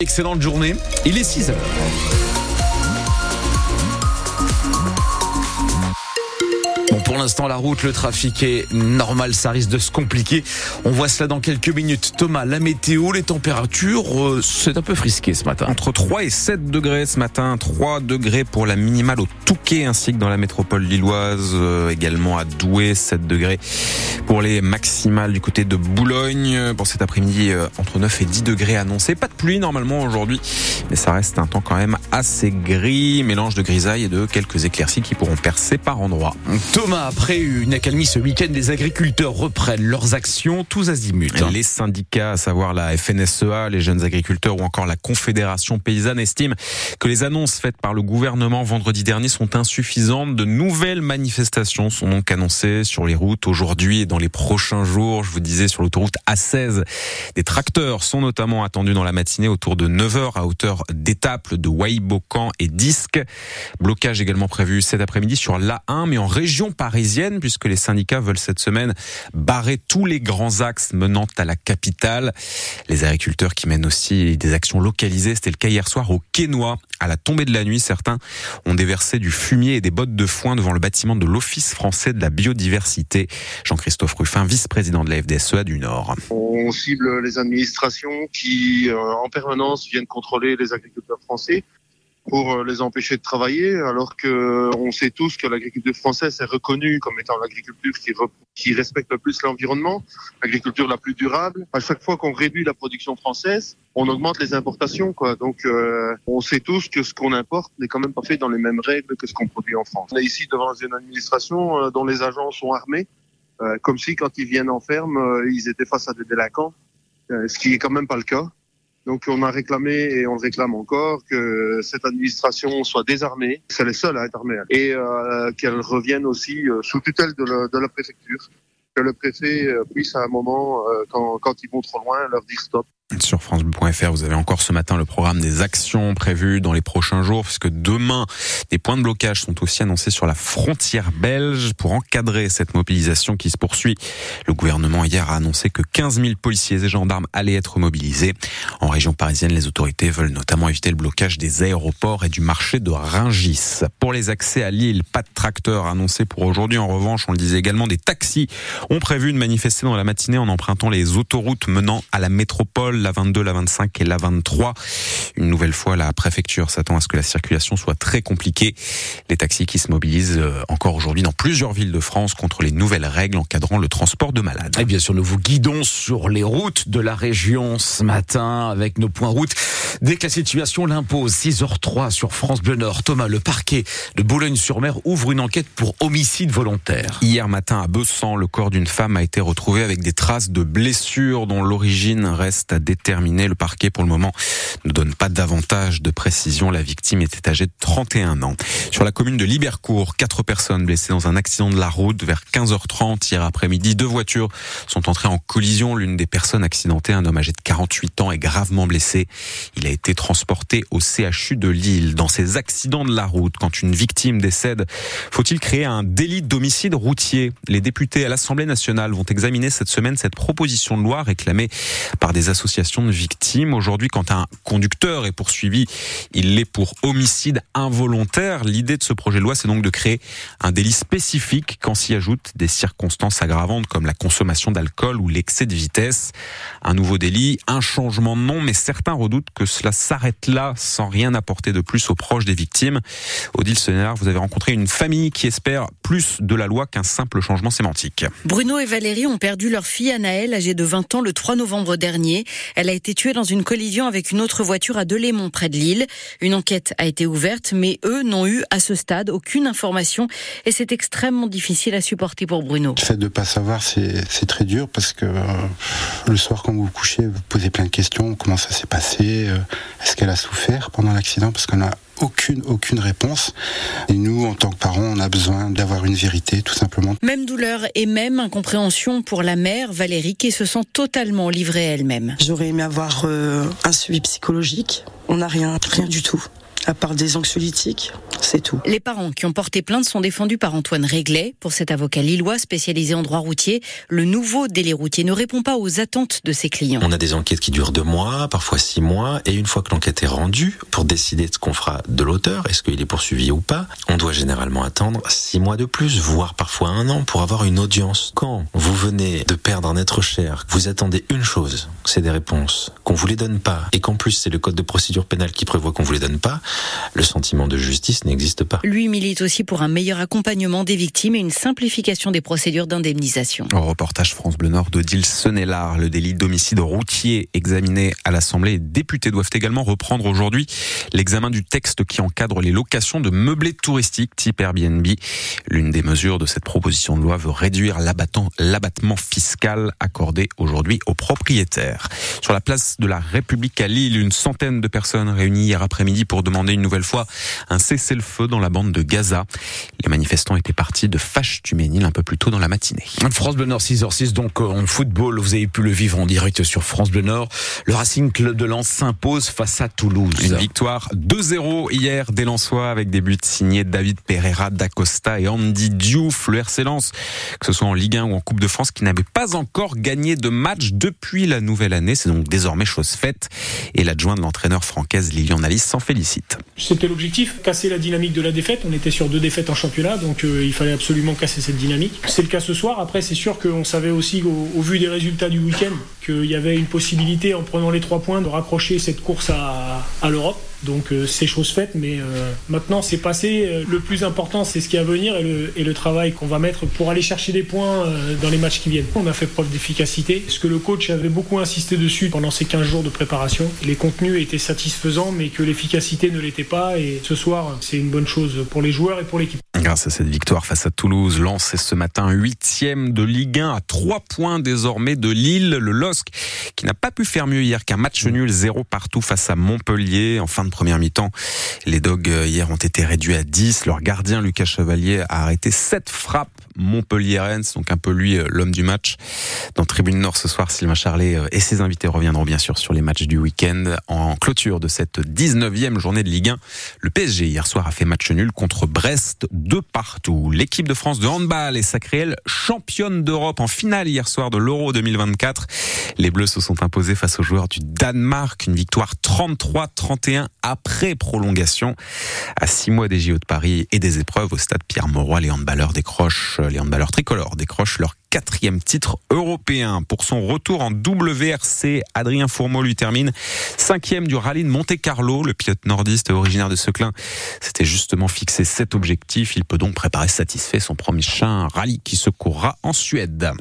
Excellente journée. Il est 6 heures. Bon, pour l'instant, la route, le trafic est normal, ça risque de se compliquer. On voit cela dans quelques minutes. Thomas, la météo, les températures, euh, c'est un peu frisqué ce matin. Entre 3 et 7 degrés ce matin, 3 degrés pour la minimale au Touquet ainsi que dans la métropole lilloise, euh, également à Douai, 7 degrés pour les maximales du côté de Boulogne. Pour cet après-midi, euh, entre 9 et 10 degrés annoncés. Pas de pluie normalement aujourd'hui, mais ça reste un temps quand même assez gris, mélange de grisaille et de quelques éclaircies qui pourront percer par endroits. Thomas, après une accalmie ce week-end, les agriculteurs reprennent leurs actions tous azimuts. Les syndicats, à savoir la FNSEA, les jeunes agriculteurs ou encore la Confédération paysanne estiment que les annonces faites par le gouvernement vendredi dernier sont insuffisantes. De nouvelles manifestations sont donc annoncées sur les routes aujourd'hui et dans les prochains jours. Je vous disais sur l'autoroute A16, des tracteurs sont notamment attendus dans la matinée autour de 9h à hauteur d'étapes de Waibocan et Disque. Blocage également prévu cet après-midi sur l'A1 mais en région parisienne, puisque les syndicats veulent cette semaine barrer tous les grands axes menant à la capitale. Les agriculteurs qui mènent aussi des actions localisées, c'était le cas hier soir au Quénois. À la tombée de la nuit, certains ont déversé du fumier et des bottes de foin devant le bâtiment de l'Office français de la biodiversité. Jean-Christophe Ruffin, vice-président de la FDSEA du Nord. On cible les administrations qui, euh, en permanence, viennent contrôler les agriculteurs français pour euh, les empêcher de travailler, alors que euh, on sait tous que l'agriculture française est reconnue comme étant l'agriculture qui, qui respecte le plus l'environnement, l'agriculture la plus durable. À chaque fois qu'on réduit la production française, on augmente les importations, quoi. Donc, euh, on sait tous que ce qu'on importe n'est quand même pas fait dans les mêmes règles que ce qu'on produit en France. On est ici devant une administration dont les agents sont armés, comme si quand ils viennent en ferme, ils étaient face à des délinquants, ce qui est quand même pas le cas. Donc on a réclamé et on réclame encore que cette administration soit désarmée, c'est les seuls à être armés, et euh, qu'elle revienne aussi euh, sous tutelle de la, de la préfecture, que le préfet euh, puisse à un moment, euh, quand, quand ils vont trop loin, leur dire stop. Sur francebleu.fr, vous avez encore ce matin le programme des actions prévues dans les prochains jours, puisque demain, des points de blocage sont aussi annoncés sur la frontière belge pour encadrer cette mobilisation qui se poursuit. Le gouvernement hier a annoncé que 15 000 policiers et gendarmes allaient être mobilisés. En région parisienne, les autorités veulent notamment éviter le blocage des aéroports et du marché de Ringis. Pour les accès à Lille, pas de tracteurs annoncés pour aujourd'hui. En revanche, on le disait également, des taxis ont prévu de manifester dans la matinée en empruntant les autoroutes menant à la métropole la 22, la 25 et la 23. Une nouvelle fois, la préfecture s'attend à ce que la circulation soit très compliquée. Les taxis qui se mobilisent euh, encore aujourd'hui dans plusieurs villes de France contre les nouvelles règles encadrant le transport de malades. Et bien sûr, nous vous guidons sur les routes de la région ce matin avec nos points routes. Dès que la situation l'impose, 6h03 sur France Bleu Nord, Thomas, le parquet de Boulogne-sur-Mer ouvre une enquête pour homicide volontaire. Hier matin à Bessan, le corps d'une femme a été retrouvé avec des traces de blessures dont l'origine reste à déterminer. Le parquet, pour le moment, ne donne pas davantage de précision. La victime était âgée de 31 ans. Sur la commune de Libercourt, quatre personnes blessées dans un accident de la route vers 15h30 hier après-midi. Deux voitures sont entrées en collision. L'une des personnes accidentées, un homme âgé de 48 ans, est gravement blessé. Il a été transporté au CHU de Lille. Dans ces accidents de la route, quand une victime décède, faut-il créer un délit d'homicide routier? Les députés à l'Assemblée nationale vont examiner cette semaine cette proposition de loi réclamée par des associations de victimes. Aujourd'hui, quand un conducteur est poursuivi, il l'est pour homicide involontaire. L'idée de ce projet de loi, c'est donc de créer un délit spécifique quand s'y ajoutent des circonstances aggravantes comme la consommation d'alcool ou l'excès de vitesse. Un nouveau délit, un changement de nom, mais certains redoutent que cela s'arrête là sans rien apporter de plus aux proches des victimes. Odile Sonner, vous avez rencontré une famille qui espère plus de la loi qu'un simple changement sémantique. Bruno et Valérie ont perdu leur fille Anaëlle, âgée de 20 ans, le 3 novembre dernier. Elle a été tuée dans une collision avec une autre voiture à Delémont, près de Lille. Une enquête a été ouverte, mais eux n'ont eu à ce stade aucune information et c'est extrêmement difficile à supporter pour Bruno. Le fait de ne pas savoir, c'est très dur parce que euh, le soir, quand vous vous couchez, vous posez plein de questions. Comment ça s'est passé? Euh, Est-ce qu'elle a souffert pendant l'accident? Parce qu'on a aucune, aucune réponse. Et nous, en tant que parents, on a besoin d'avoir une vérité, tout simplement. Même douleur et même incompréhension pour la mère, Valérie, qui se sent totalement livrée elle-même. J'aurais aimé avoir euh, un suivi psychologique. On n'a rien, rien du tout à part des anxiolytiques. C'est tout. Les parents qui ont porté plainte sont défendus par Antoine Réglet. Pour cet avocat lillois spécialisé en droit routier, le nouveau délai routier ne répond pas aux attentes de ses clients. On a des enquêtes qui durent deux mois, parfois six mois, et une fois que l'enquête est rendue, pour décider de ce qu'on fera de l'auteur, est-ce qu'il est poursuivi ou pas, on doit généralement attendre six mois de plus, voire parfois un an pour avoir une audience. Quand vous venez de perdre un être cher, vous attendez une chose, c'est des réponses, qu'on vous les donne pas, et qu'en plus c'est le code de procédure pénale qui prévoit qu'on vous les donne pas, le sentiment de justice n'existe pas. Lui milite aussi pour un meilleur accompagnement des victimes et une simplification des procédures d'indemnisation. Au reportage France Bleu Nord d'Odile Sonnellard, le délit d'homicide routier examiné à l'Assemblée. Les députés doivent également reprendre aujourd'hui l'examen du texte qui encadre les locations de meublés touristiques type Airbnb. L'une des mesures de cette proposition de loi veut réduire l'abattement fiscal accordé aujourd'hui aux propriétaires. Sur la place de la République à Lille, une centaine de personnes réunies hier après-midi pour demander une nouvelle fois un cessez-le-feu dans la bande de Gaza. Les manifestants étaient partis de Fâche-Tuménil un peu plus tôt dans la matinée. France Bleu Nord 6h06, donc en football, vous avez pu le vivre en direct sur France Bleu Nord. Le Racing Club de Lens s'impose face à Toulouse. Une victoire 2-0 hier des Lensois avec des buts signés David Pereira, D'Acosta et Andy Diouf. Le RC Lens, que ce soit en Ligue 1 ou en Coupe de France, qui n'avait pas encore gagné de match depuis la nouvelle année. C'est donc désormais chose faite. Et l'adjoint de l'entraîneur francaise Lilian Alice s'en félicite. C'était l'objectif, casser la dynamique de la défaite. On était sur deux défaites en championnat, donc euh, il fallait absolument casser cette dynamique. C'est le cas ce soir. Après, c'est sûr qu'on savait aussi, au, vu des résultats du week-end, qu'il y avait une possibilité, en prenant les trois points, de raccrocher cette course à, à l'Europe. Donc euh, c'est chose faite, mais euh, maintenant c'est passé. Euh, le plus important, c'est ce qui est à venir et le, et le travail qu'on va mettre pour aller chercher des points dans les matchs qui viennent. On a fait preuve d'efficacité. Ce que le coach avait beaucoup insisté dessus pendant ces 15 jours de préparation, les contenus étaient satisfaisants, mais que l'efficacité ne l'était pas. Et ce soir, c'est une bonne chose pour les joueurs et pour l'équipe. Grâce à cette victoire face à Toulouse, Lens est ce matin huitième de Ligue 1 à 3 points désormais de Lille. Le LOSC qui n'a pas pu faire mieux hier qu'un match nul zéro partout face à Montpellier en fin de première mi-temps. Les Dogs euh, hier ont été réduits à 10. Leur gardien Lucas Chevalier a arrêté 7 frappes Montpellier-Rennes, donc un peu lui euh, l'homme du match. Dans Tribune Nord ce soir, Sylvain Charlet euh, et ses invités reviendront bien sûr sur les matchs du week-end en clôture de cette 19e journée de Ligue 1. Le PSG hier soir a fait match nul contre Brest de partout. L'équipe de France de handball est sacrée elle championne d'Europe en finale hier soir de l'Euro 2024. Les Bleus se sont imposés face aux joueurs du Danemark, une victoire 33-31 après prolongation. À six mois des JO de Paris et des épreuves au stade Pierre-Mauroy, les handballeurs décrochent les handballeurs tricolores décrochent leur quatrième titre européen. Pour son retour en WRC, Adrien Fourmeau lui termine cinquième du rallye de Monte-Carlo. Le pilote nordiste originaire de Seclin s'était justement fixé cet objectif. Il peut donc préparer satisfait son prochain rallye qui se courra en Suède.